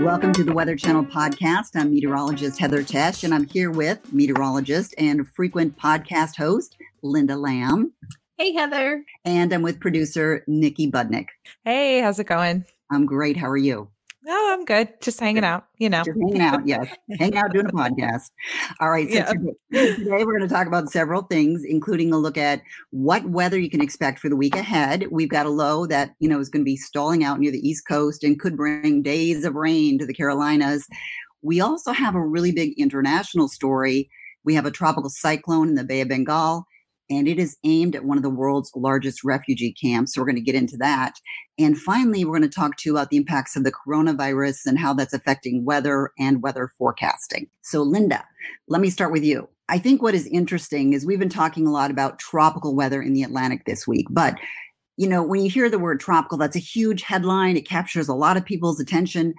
Welcome to the Weather Channel podcast. I'm meteorologist Heather Tesch, and I'm here with meteorologist and frequent podcast host Linda Lam. Hey, Heather. And I'm with producer Niki Budnick. Hey, how's it going? I'm great. How are you? Oh, I'm good. Just hanging out, you know. Just hanging out, yes. hanging out doing a podcast. All right. So yeah. today, today we're going to talk about several things, including a look at what weather you can expect for the week ahead. We've got a low that, you know, is going to be stalling out near the East Coast and could bring days of rain to the Carolinas. We also have a really big international story. We have a tropical cyclone in the Bay of Bengal and it is aimed at one of the world's largest refugee camps. So we're going to get into that. And finally, we're going to talk to you about the impacts of the coronavirus and how that's affecting weather and weather forecasting. So, Linda, let me start with you. I think what is interesting is we've been talking a lot about tropical weather in the Atlantic this week, but you know, when you hear the word tropical, that's a huge headline. It captures a lot of people's attention.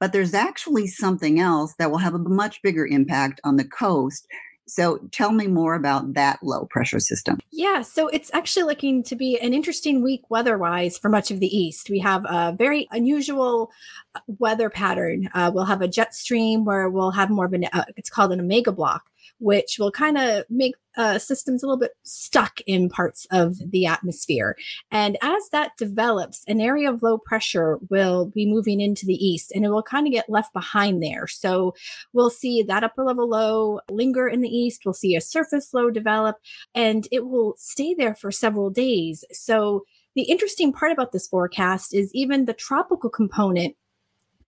But there's actually something else that will have a much bigger impact on the coast so tell me more about that low pressure system. Yeah, so it's actually looking to be an interesting week weather wise for much of the East. We have a very unusual uh, weather pattern. Uh, we'll have a jet stream where we'll have more of an, uh, it's called an omega block which will kind of make uh, systems a little bit stuck in parts of the atmosphere. And as that develops, an area of low pressure will be moving into the east and it will kind of get left behind there. So we'll see that upper level low linger in the east. We'll see a surface low develop and it will stay there for several days. So the interesting part about this forecast is even the tropical component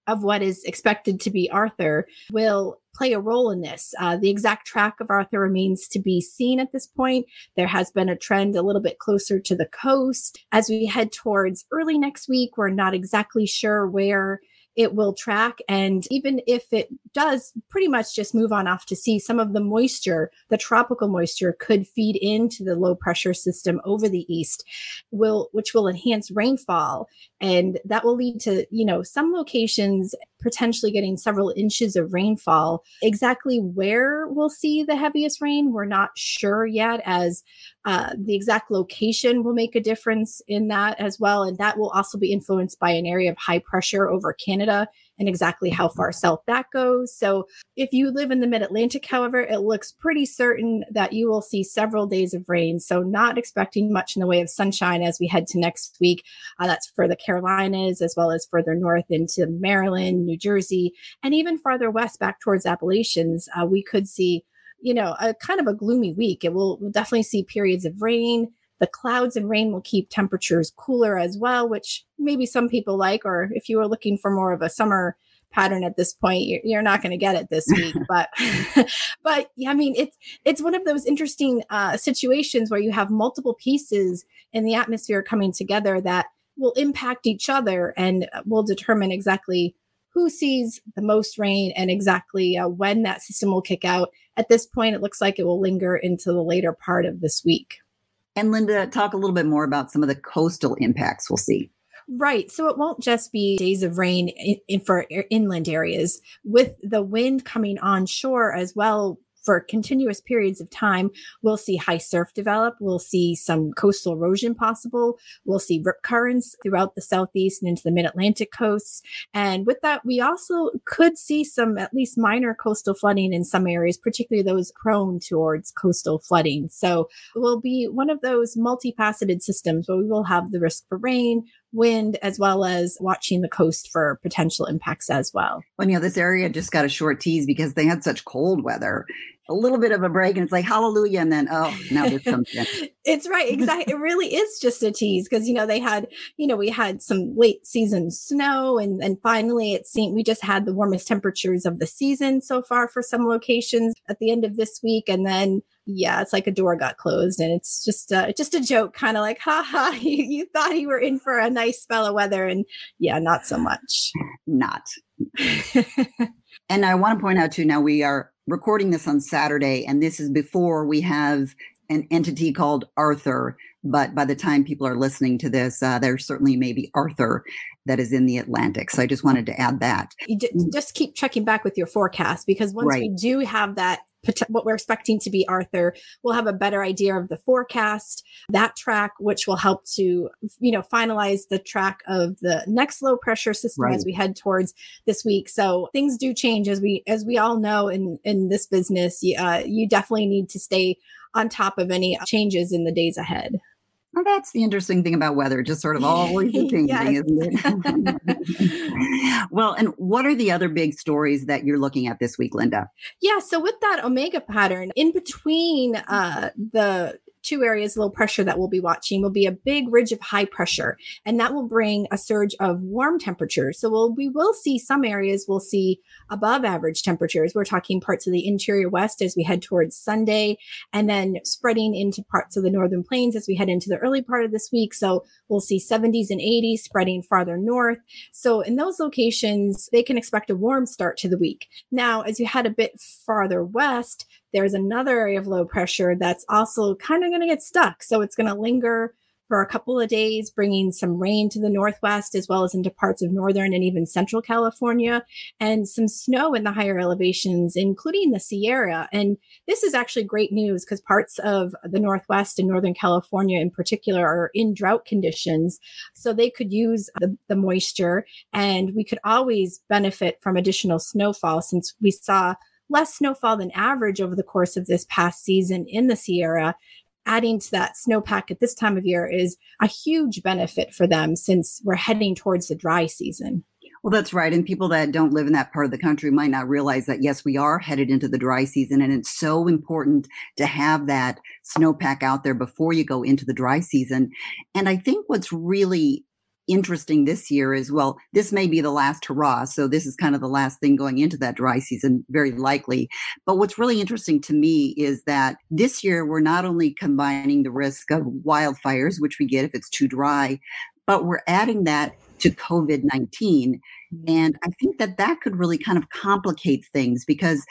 of what is expected to be Arthur will play a role in this. Uh, the exact track of Arthur remains to be seen at this point. There has been a trend a little bit closer to the coast. As we head towards early next week, we're not exactly sure where it will track. And even if it does pretty much just move on off to sea, some of the moisture, the tropical moisture could feed into the low pressure system over the east, will, which will enhance rainfall. And that will lead to, you know, some locations potentially getting several inches of rainfall. Exactly where we'll see the heaviest rain, we're not sure yet, as uh, the exact location will make a difference in that as well. And that will also be influenced by an area of high pressure over Canada and exactly how far south that goes. So if you live in the mid Atlantic, however, it looks pretty certain that you will see several days of rain. So not expecting much in the way of sunshine as we head to next week. Uh, that's for the Carolinas as well as further north into Maryland, New Jersey, and even farther west back towards Appalachians. Uh, we could see you know, a kind of a gloomy week. It will we'll definitely see periods of rain, the clouds and rain will keep temperatures cooler as well, which maybe some people like, or if you were looking for more of a summer pattern at this point you're, you're not going to get it this week but but yeah, i mean it's it's one of those interesting uh, situations where you have multiple pieces in the atmosphere coming together that will impact each other and will determine exactly who sees the most rain and exactly uh, when that system will kick out at this point it looks like it will linger into the later part of this week and Linda, talk a little bit more about some of the coastal impacts we'll see. Right. So it won't just be days of rain in, in for inland areas. With the wind coming onshore as well, for continuous periods of time, we'll see high surf develop. We'll see some coastal erosion possible. We'll see rip currents throughout the southeast and into the mid Atlantic coasts. And with that, we also could see some at least minor coastal flooding in some areas, particularly those prone towards coastal flooding. So it will be one of those multifaceted systems where we will have the risk for rain, wind as well as watching the coast for potential impacts as well. Well, you know, this area just got a short tease because they had such cold weather. A little bit of a break, and it's like hallelujah, and then oh, now this comes in. it's right, exactly. it really is just a tease because you know they had, you know, we had some late season snow, and and finally it seemed we just had the warmest temperatures of the season so far for some locations at the end of this week, and then yeah, it's like a door got closed, and it's just uh, just a joke, kind of like, ha ha, you, you thought you were in for a nice spell of weather, and yeah, not so much. Not. and I want to point out too. Now we are recording this on Saturday, and this is before we have an entity called Arthur. But by the time people are listening to this, uh, there certainly may be Arthur that is in the Atlantic. So I just wanted to add that. You just keep checking back with your forecast because once right. we do have that what we're expecting to be Arthur. We'll have a better idea of the forecast, that track, which will help to, you know, finalize the track of the next low pressure system right. as we head towards this week. So things do change as we, as we all know in, in this business, uh, you definitely need to stay on top of any changes in the days ahead. Well, that's the interesting thing about weather, just sort of always changing, isn't it? well, and what are the other big stories that you're looking at this week, Linda? Yeah, so with that omega pattern, in between uh, the two areas of low pressure that we'll be watching will be a big ridge of high pressure, and that will bring a surge of warm temperatures. So we'll, we will see some areas we'll see above average temperatures. We're talking parts of the interior west as we head towards Sunday, and then spreading into parts of the northern plains as we head into the early part of this week. So we'll see 70s and 80s spreading farther north. So in those locations, they can expect a warm start to the week. Now, as you head a bit farther west, there's another area of low pressure that's also kind of going to get stuck. So it's going to linger for a couple of days, bringing some rain to the northwest as well as into parts of northern and even central California, and some snow in the higher elevations, including the Sierra. And this is actually great news because parts of the northwest and northern California in particular are in drought conditions. So they could use the, the moisture, and we could always benefit from additional snowfall since we saw less snowfall than average over the course of this past season in the Sierra. Adding to that snowpack at this time of year is a huge benefit for them since we're heading towards the dry season. Well, that's right. And people that don't live in that part of the country might not realize that, yes, we are headed into the dry season. And it's so important to have that snowpack out there before you go into the dry season. And I think what's really interesting this year is well, this may be the last hurrah. So this is kind of the last thing going into that dry season, very likely. But what's really interesting to me is that this year we're not only combining the risk of wildfires, which we get if it's too dry, but we're adding that to COVID 19. Mm-hmm. And I think that that could really kind of complicate things because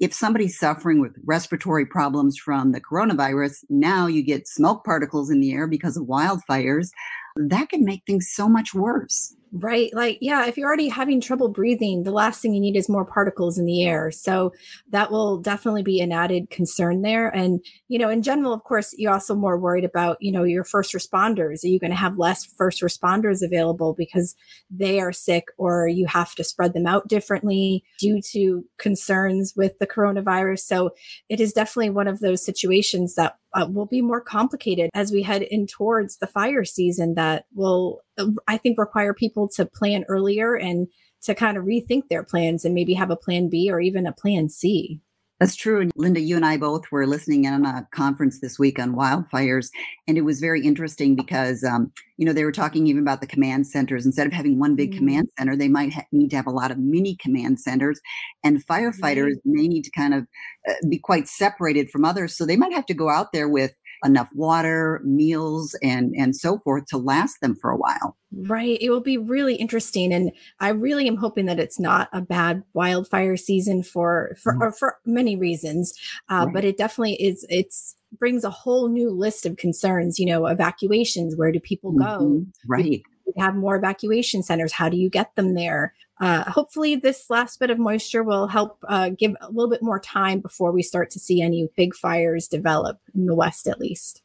if somebody's suffering with respiratory problems from the coronavirus, now you get smoke particles in the air because of wildfires that can make things so much worse. Right. Like, yeah, if you're already having trouble breathing, the last thing you need is more particles in the air. So that will definitely be an added concern there. And, you know, in general, of course, you're also more worried about, you know, your first responders. Are you going to have less first responders available because they are sick or you have to spread them out differently due to concerns with the coronavirus? So it is definitely one of those situations that uh, will be more complicated as we head in towards the fire season that will, uh, I think, require people to plan earlier and to kind of rethink their plans and maybe have a plan B or even a plan C. That's true. And Linda, you and I both were listening in on a conference this week on wildfires, and it was very interesting because, um, you know, they were talking even about the command centers. Instead of having one big mm-hmm. command center, they might ha- need to have a lot of mini command centers, and firefighters mm-hmm. may need to kind of uh, be quite separated from others. So they might have to go out there with enough water, meals, and and so forth to last them for a while. Right. It will be really interesting, and I really am hoping that it's not a bad wildfire season for for mm-hmm. for many reasons. Uh, right. But it definitely is. It's brings a whole new list of concerns. You know, evacuations. Where do people go? Mm-hmm. Right. Have more evacuation centers. How do you get them there? Uh, hopefully, this last bit of moisture will help uh, give a little bit more time before we start to see any big fires develop in the West, at least.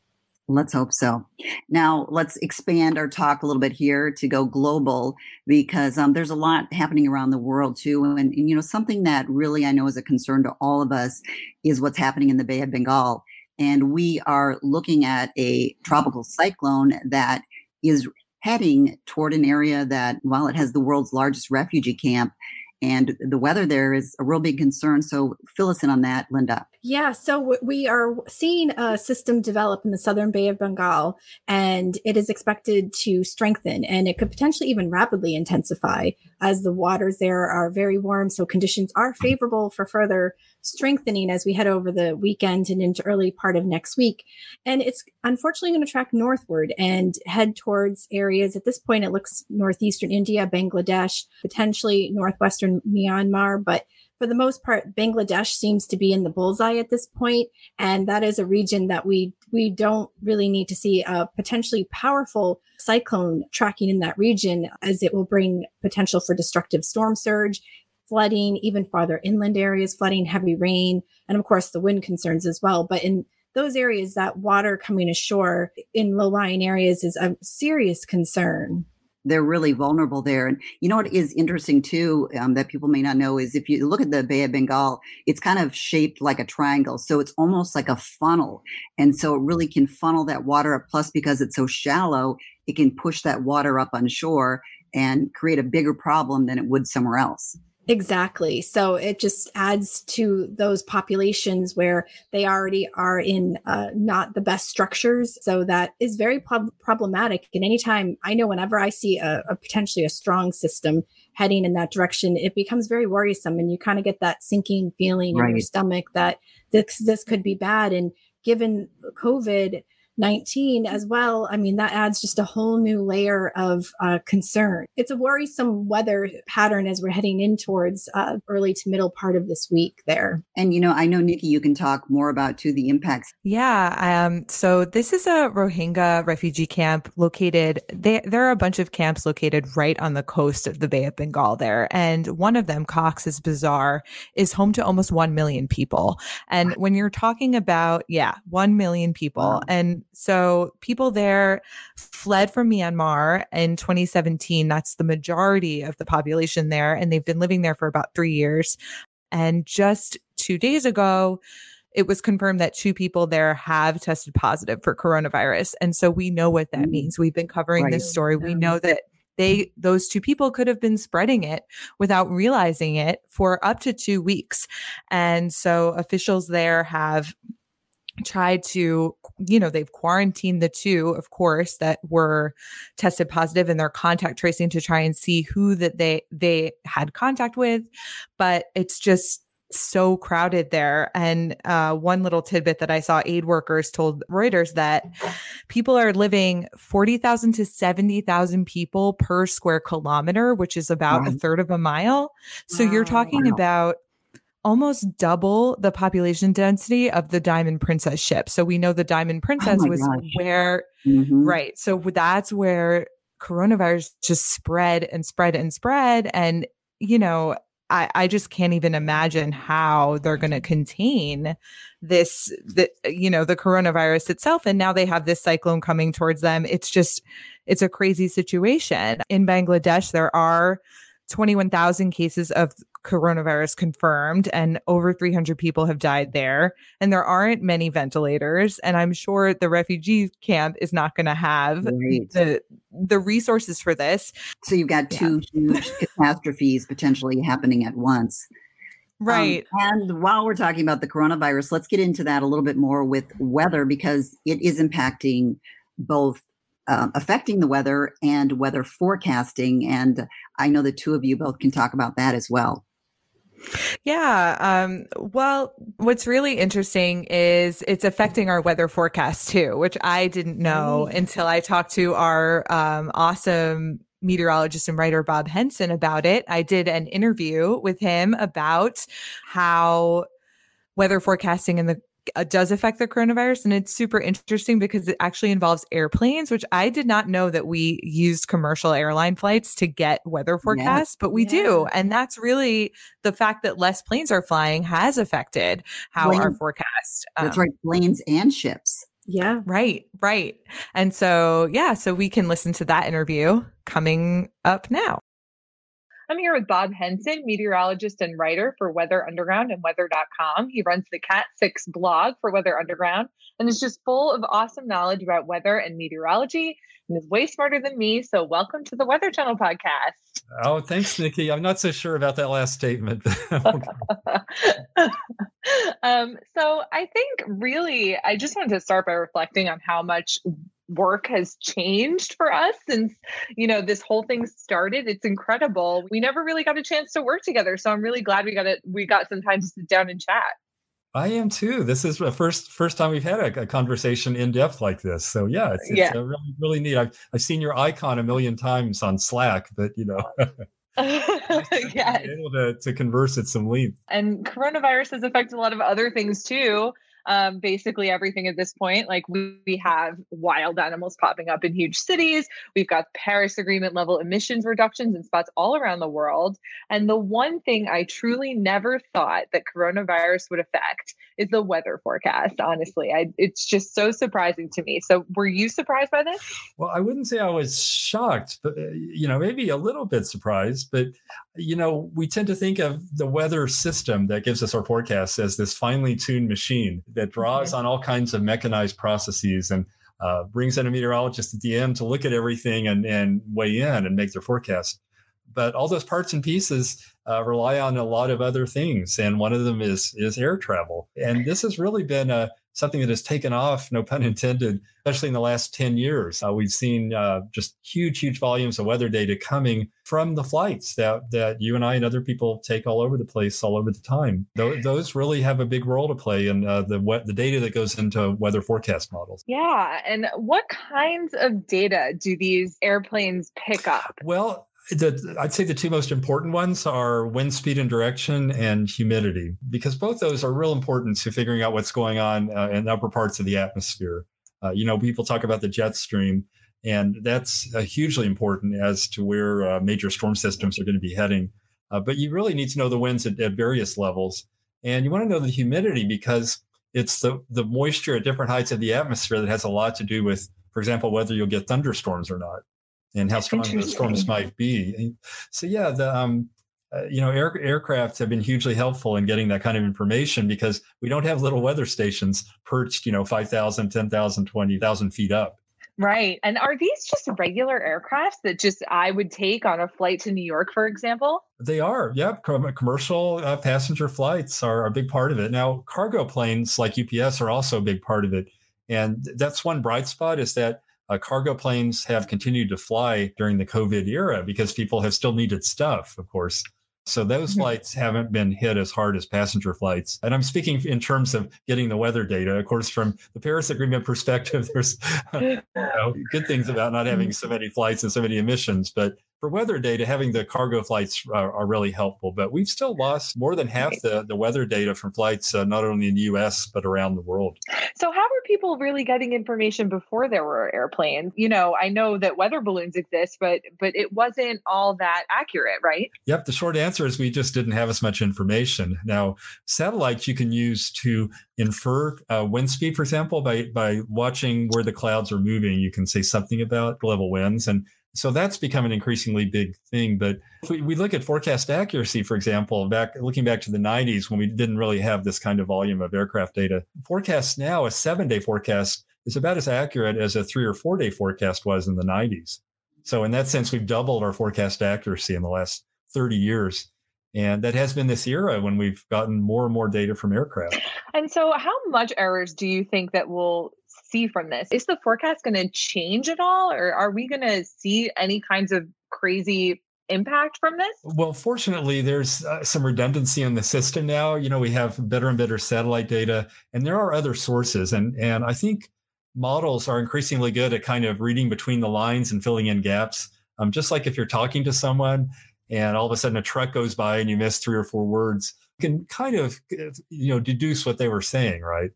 Let's hope so. Now, let's expand our talk a little bit here to go global because um, there's a lot happening around the world too. And, and, you know, something that really I know is a concern to all of us is what's happening in the Bay of Bengal. And we are looking at a tropical cyclone that is heading toward an area that, while it has the world's largest refugee camp, and the weather there is a real big concern. So fill us in on that, Linda. Yeah, so we are seeing a system develop in the southern Bay of Bengal, and it is expected to strengthen and it could potentially even rapidly intensify as the waters there are very warm. So conditions are favorable for further strengthening as we head over the weekend and into early part of next week. And it's unfortunately going to track northward and head towards areas. At this point, it looks northeastern India, Bangladesh, potentially northwestern Myanmar, but for the most part, Bangladesh seems to be in the bullseye at this point, and that is a region that we we don't really need to see a potentially powerful cyclone tracking in that region, as it will bring potential for destructive storm surge flooding, even farther inland areas, flooding, heavy rain, and of course the wind concerns as well. But in those areas, that water coming ashore in low lying areas is a serious concern they're really vulnerable there. And you know what is interesting too um, that people may not know is if you look at the Bay of Bengal, it's kind of shaped like a triangle, so it's almost like a funnel, and so it really can funnel that water up. Plus, because it's so shallow, it can push that water up on shore and create a bigger problem than it would somewhere else. Exactly. So it just adds to those populations where they already are in uh, not the best structures. So that is very prob- problematic. And anytime I know, whenever I see a, a, potentially a strong system heading in that direction, it becomes very worrisome, and you kind of get that sinking feeling right. in your stomach that this this could be bad. And given COVID, 19 as well, I mean, that adds just a whole new layer of uh, concern. It's a worrisome weather pattern as we're heading in towards uh, early to middle part of this week there. And, you know, I know, Niki, you can talk more about too the impacts. Yeah. Um, so this is a Rohingya refugee camp located, they, there are a bunch of camps located right on the coast of the Bay of Bengal there. And one of them, Cox's Bazar, is home to almost 1 million people. And when you're talking about, yeah, 1 million people, wow. and so people there fled from Myanmar in 2017. That's the majority of the population there. And they've been living there for about three years. And just two days ago, it was confirmed that two people there have tested positive for coronavirus. And so we know what that mm. means. We've been covering right. this story. We know that they those two people could have been spreading it without realizing it for up to 2 weeks. And so officials there have tried to you know they've quarantined the two of course that were tested positive in their contact tracing to try and see who that they they had contact with but it's just so crowded there and uh, one little tidbit that i saw aid workers told reuters that people are living 40000 to 70000 people per square kilometer which is about wow. a third of a mile so wow. you're talking wow. about almost double the population density of the Diamond Princess ship. So we know the Diamond oh Princess oh was gosh. where, mm-hmm. right. So that's where coronavirus just spread and spread and spread. And, you know, I, I just can't even imagine how they're going to contain this, the, you know, the coronavirus itself. And now they have this cyclone coming towards them. It's just, it's a crazy situation. In Bangladesh, there are 21,000 cases of coronavirus confirmed and over 300 people have died there and there aren't many ventilators and i'm sure the refugee camp is not going to have right. the the resources for this so you've got two yeah. huge catastrophes potentially happening at once um, right um, and while we're talking about the coronavirus let's get into that a little bit more with weather because it is impacting both uh, affecting the weather and weather forecasting. And I know the two of you both can talk about that as well. Yeah. Um, well, what's really interesting is it's affecting our weather forecast too, which I didn't know until I talked to our um, awesome meteorologist and writer Bob Henson about it. I did an interview with him about how weather forecasting in the does affect the coronavirus. And it's super interesting because it actually involves airplanes, which I did not know that we used commercial airline flights to get weather forecasts, yeah. but we yeah. do. And that's really the fact that less planes are flying has affected how our forecast. Um, that's right, planes and ships. Yeah. Right. Right. And so, yeah, so we can listen to that interview coming up now. I'm here with Bob Henson, meteorologist and writer for Weather Underground and weather.com. He runs the Cat 6 blog for Weather Underground and is just full of awesome knowledge about weather and meteorology and is way smarter than me. So, welcome to the Weather Channel podcast. Oh, thanks, Niki. I'm not so sure about that last statement. um, so, I think really, I just wanted to start by reflecting on how much work has changed for us since you know this whole thing started it's incredible. We never really got a chance to work together so i'm really glad we got it we got some time to sit down and chat. I am too. This is the first first time we've had a, a conversation in depth like this so yeah it's, it's yeah. Uh, really really neat. I've, I've seen your icon a million times on slack but you know yeah able to, to converse at some length. And coronavirus has affected a lot of other things too um, basically everything at this point. Like we, we have wild animals popping up in huge cities. We've got Paris Agreement level emissions reductions in spots all around the world. And the one thing I truly never thought that coronavirus would affect is the weather forecast. Honestly, I, it's just so surprising to me. So, were you surprised by this? Well, I wouldn't say I was shocked, but uh, you know, maybe a little bit surprised. But you know, we tend to think of the weather system that gives us our forecasts as this finely tuned machine that draws on all kinds of mechanized processes and uh, brings in a meteorologist at the end to look at everything and, and weigh in and make their forecast. But all those parts and pieces uh, rely on a lot of other things, and one of them is is air travel. And this has really been a something that has taken off, no pun intended, especially in the last 10 years. Uh, we've seen uh, just huge, huge volumes of weather data coming from the flights that, that you and I and other people take all over the place, all over the time. Th- those really have a big role to play in uh, the, the data that goes into weather forecast models. Yeah. And what kinds of data do these airplanes pick up? Well, the, I'd say the two most important ones are wind speed and direction and humidity, because both those are real important to figuring out what's going on uh, in the upper parts of the atmosphere. Uh, you know, people talk about the jet stream, and that's uh, hugely important as to where uh, major storm systems are going to be heading. Uh, but you really need to know the winds at, at various levels, and you want to know the humidity because it's the the moisture at different heights of the atmosphere that has a lot to do with, for example, whether you'll get thunderstorms or not and how strong the storms might be. So yeah, the um, uh, you know air, aircraft have been hugely helpful in getting that kind of information because we don't have little weather stations perched you know 5,000, 10,000, 20,000 feet up. Right. And are these just regular aircrafts that just I would take on a flight to New York, for example? They are. Yep. commercial uh, passenger flights are a big part of it. Now, cargo planes like UPS are also a big part of it. And that's one bright spot is that uh, cargo planes have continued to fly during the COVID era because people have still needed stuff, of course. So those mm-hmm. flights haven't been hit as hard as passenger flights. And I'm speaking in terms of getting the weather data. Of course, from the Paris Agreement perspective, there's you know, good things about not having so many flights and so many emissions. But for weather data, having the cargo flights are, are, really helpful. But we've still lost more than half the, the weather data from flights, uh, not only in the US, but around the world. So, how were people really getting information before there were airplanes? You know, I know that weather balloons exist, but but it wasn't all that accurate, right? Yep. The short answer is we just didn't have as much information. Now, satellites you can use to infer uh, wind speed, for example, by by watching where the clouds are moving. You can say something about level winds and so that's become an increasingly big thing. But if we, we look at forecast accuracy, for example, back looking back to the 90s when we didn't really have this kind of volume of aircraft data, forecasts now, a seven day forecast is about as accurate as a three or four day forecast was in the 90s. So in that sense, we've doubled our forecast accuracy in the last 30 years. And that has been this era when we've gotten more and more data from aircraft. And so, how much errors do you think that we'll see from this? Is the forecast going to change at all, or are we going to see any kinds of crazy impact from this? Well, fortunately, there's uh, some redundancy in the system now. You know, we have better and better satellite data, and there are other sources, and and I think models are increasingly good at kind of reading between the lines and filling in gaps. Um, just like if you're talking to someone and all of a sudden a truck goes by and you miss three or four words, you can kind of you know deduce what they were saying, right?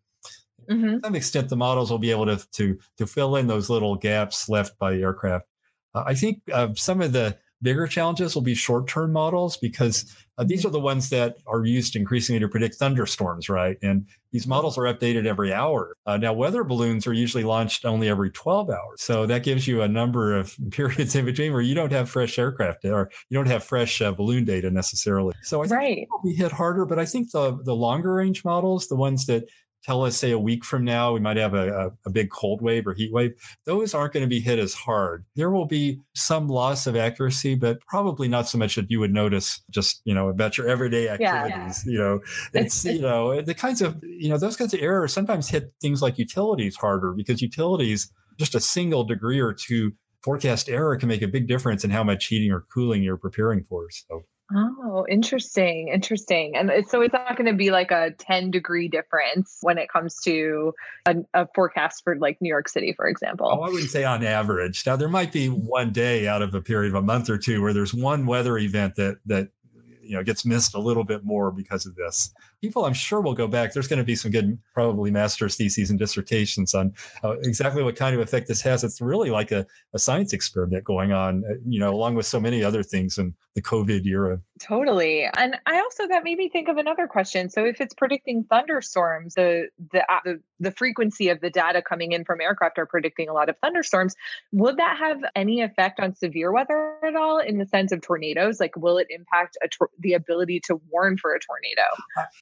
Mm-hmm. To some extent, the models will be able to to to fill in those little gaps left by the aircraft. Uh, I think uh, some of the bigger challenges will be short term models because uh, these mm-hmm. are the ones that are used increasingly to predict thunderstorms, right? And these models are updated every hour. Uh, now, weather balloons are usually launched only every 12 hours. So that gives you a number of periods in between where you don't have fresh aircraft or you don't have fresh uh, balloon data necessarily. So I think right. will be hit harder, but I think the, the longer range models, the ones that tell us, say, a week from now, we might have a, a, a big cold wave or heat wave, those aren't going to be hit as hard. There will be some loss of accuracy, but probably not so much that you would notice just, you know, about your everyday activities. Yeah. You know, it's, you know, the kinds of, you know, those kinds of errors sometimes hit things like utilities harder because utilities, just a single degree or two forecast error can make a big difference in how much heating or cooling you're preparing for. So Oh, interesting. Interesting. And so it's not going to be like a 10 degree difference when it comes to a, a, forecast for like New York City, for oh, example. Oh, I wouldn't say on average. Now, there might be one day out of a period of a month or two where there's one weather event that, that, you know, gets missed a little bit more because of this. People I'm sure will go back. There's going to be some good, probably master's theses and dissertations on uh, exactly what kind of effect this has. It's really like a, a science experiment going on, uh, you know, along with so many other things in the COVID era. Totally. And I also that made me think of another question. So if it's predicting thunderstorms, the the uh, the, the frequency of the data coming in from aircraft are predicting a lot of thunderstorms, would that have any effect on severe weather at all in the sense of tornadoes? Like will it impact tor- the ability to warn for a tornado?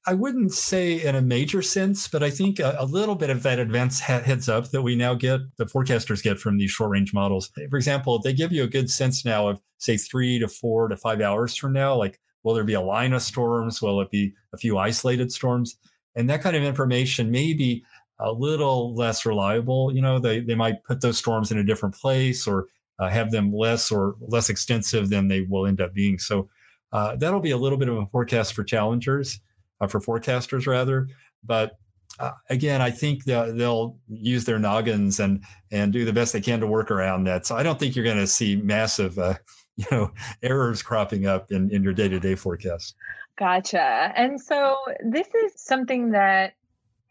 I, I, wouldn't say in a major sense, but I think a, a little bit of that advance heads up that we now get the forecasters get from these short range models. For example, they give you a good sense now of say 3 to 4 to 5 hours from now like Will there be a line of storms? Will it be a few isolated storms? And that kind of information may be a little less reliable. You know, they, they might put those storms in a different place or uh, have them less or less extensive than they will end up being. So uh, that'll be a little bit of a forecast for challengers, uh, for forecasters rather. But uh, again, I think they'll, use their noggins and and do the best they can to work around that. So I don't think you're going to see massive uh, you know errors cropping up in, in your day-to-day forecast gotcha and so this is something that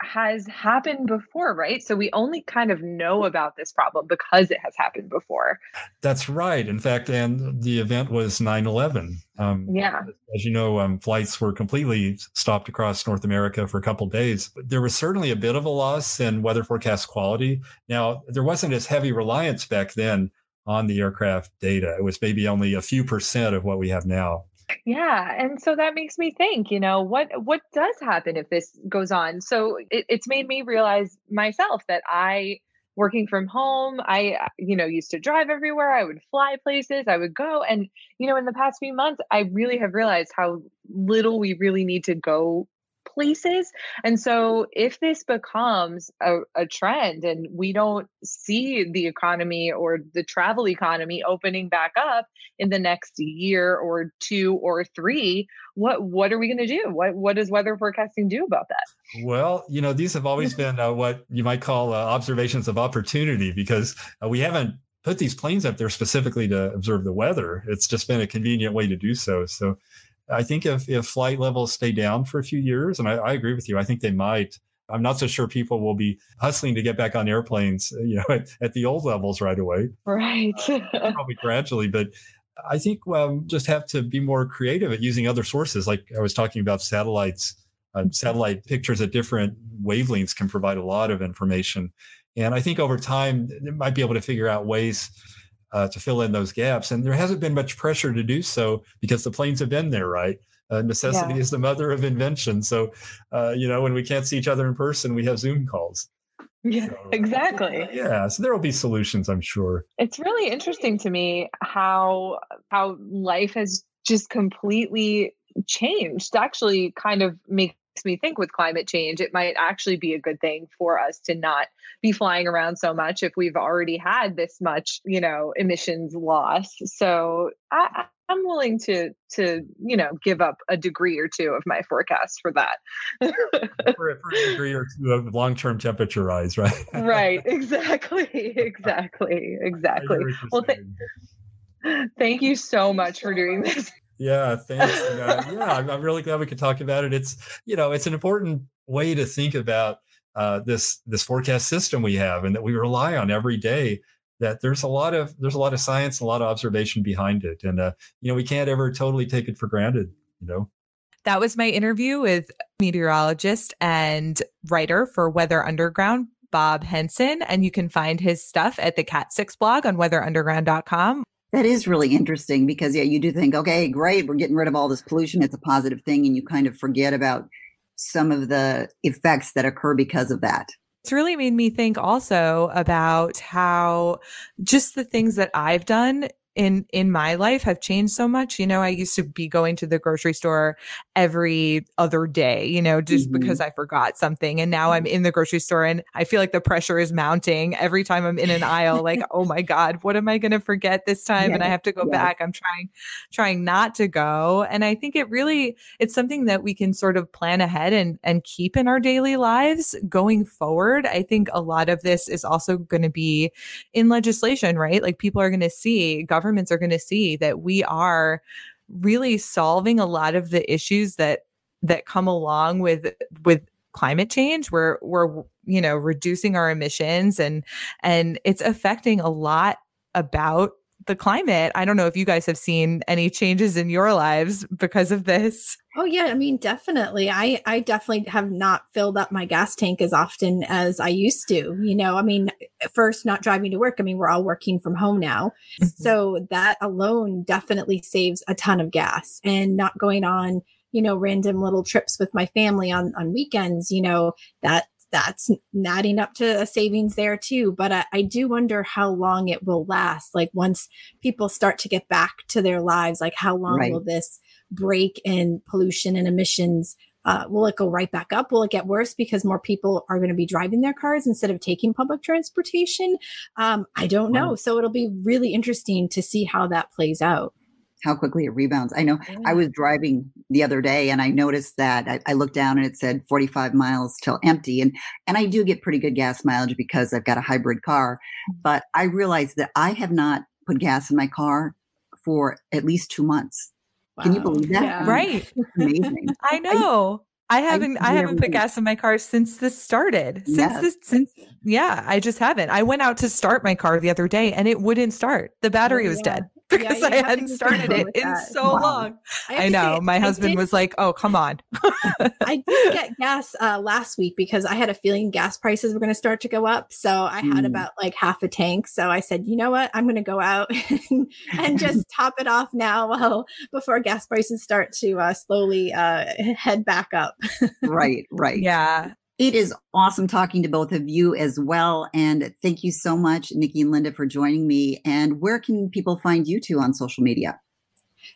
has happened before, right? So we only kind of know about this problem because it has happened before. That's right. In fact, and the event was 9 11. Um, yeah. As you know, um, flights were completely stopped across North America for a couple days. But there was certainly a bit of a loss in weather forecast quality. Now, there wasn't as heavy reliance back then on the aircraft data. It was maybe only a few percent of what we have now. Yeah, and so that makes me think, you know, what what does happen if this goes on? So it, it's made me realize myself that I working from home i you know used to drive everywhere i would fly places i would go and you know in the past few months i really have realized how little we really need to go places. And so, if this becomes a, a, trend and we don't see the economy or the travel economy opening back up in the next year or two or three, what what are we going to do? What what does weather forecasting do about that? Well, you know, these have always been uh, what you might call uh, observations of opportunity because uh, we haven't put these planes up there specifically to observe the weather. It's just been a convenient way to do so. So I think if, if flight levels stay down for a few years, and I, I, agree with you, I think they might. I'm not so sure people will be hustling to get back on airplanes, you know, at, at the old levels right away. Right. uh, probably gradually, but I think we um, just have to be more creative at using other sources. Like I was talking about satellites, uh, satellite pictures at different wavelengths can provide a lot of information. And I think over time, they might be able to figure out ways uh, to fill in those gaps. And there hasn't been much pressure to do so because the planes have been there, right? Uh, necessity yeah. is the mother of invention. So, uh, you know, when we can't see each other in person, we have Zoom calls. Yeah, so, exactly. Yeah, so there will be solutions, I'm sure. It's really interesting to me how how life has just completely changed. To actually, kind of make me think with climate change, it might actually be a good thing for us to not be flying around so much if we've already had this much, you know, emissions loss. So I, I'm willing to to you know give up a degree or two of my forecast for that. for, for, a degree or two of long term temperature rise, right? right. Exactly. Exactly. Exactly. Well, th- thank you so much for doing this. Yeah, thanks. Uh, yeah, I'm, I'm, really glad we could talk about it. It's you know it's an important way to think about uh, this this forecast system we have and that we rely on every day. That there's a lot of there's a lot of science, a lot of observation behind it, and uh, you know we can't ever totally take it for granted. You know. That was my interview with meteorologist and writer for Weather Underground, Bob Henson. And you can find his stuff at the Cat 6 blog on weatherunderground.com. That is really interesting because, yeah, you do think, okay, great, we're getting rid of all this pollution. It's a positive thing. And you kind of forget about some of the effects that occur because of that. It's really made me think also about how just the things that I've done in in my life have changed so much you know i used to be going to the grocery store every other day you know just mm-hmm. because i forgot something and now i'm in the grocery store and i feel like the pressure is mounting every time i'm in an aisle like oh my god what am i going to forget this time? And i have to go back i'm trying trying not to go and i think it really it's something that we can sort of plan ahead and and keep in our daily lives going forward. I think a lot of this is also going to be in legislation right? Like people are going to see governments are going to see that we are really solving a lot of the issues that that come along with with climate change. We're we're you know reducing our emissions and and it's affecting a lot about the climate. I don't know if you guys have seen any changes in your lives because of this. Oh yeah, I mean definitely. I I definitely have not filled up my gas tank as often as I used to. You know, I mean first not driving to work. I mean we're all working from home now. Mm-hmm. So that alone definitely saves a ton of gas and not going on you know random little trips with my family on on weekends you know that that's adding up to a savings there too. But I, I, do wonder how long it will last. Like once people start to get back to their lives, like how long right. will this break in pollution and emissions? Uh, will it go right back up? Will it get worse because more people are going to be driving their cars instead of taking public transportation? Um, I don't know. So it'll be really interesting to see how that plays out how quickly it rebounds. I know yeah. I was driving the other day and I noticed that I, I, looked down and it said 45 miles till empty. And and I do get pretty good gas mileage because I've got a hybrid car. Mm. But I realized that I have not put gas in my car for at least two months. Wow. Can you believe that? Yeah. Right. amazing. I know. I haven't I, I haven't put gas in my car since this started. Since yes. this since yeah, I just haven't. I went out to start my car the other day and it wouldn't start. The battery oh, was yeah. dead because yeah, I hadn't started it in that. so wow. long. I, I know. Say, my I husband did, was like, "Oh, come on." I did get gas uh, last week because I had a feeling gas prices were going to start to go up. So I had mm. about like half a tank. So I said, "You know what? I'm going to go out and, and just top it off now, well, before gas prices start to uh, slowly uh, head back up." right. Right. Yeah. It is awesome talking to both of you as well. And thank you so much, Niki and Linda, for joining me. And where can people find you two on social media?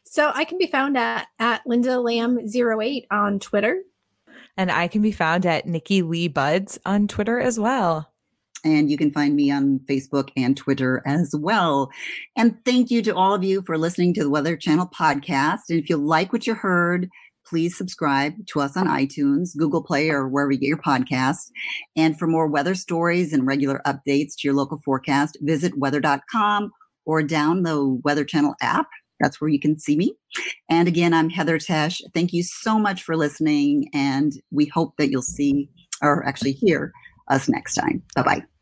So I can be found at, at Linda Lam 08 on Twitter. And I can be found at Nikki Lee Buds on Twitter as well. And you can find me on Facebook and Twitter as well. And thank you to all of you for listening to the Weather Channel podcast. And if you like what you heard, please subscribe to us on iTunes, Google Play, or wherever you get your podcast. And for more weather stories and regular updates to your local forecast, visit weather.com or down the Weather Channel app. That's where you can see me. And again, I'm Heather Tesch. Thank you so much for listening. And we hope that you'll see or actually hear us next time. Bye bye.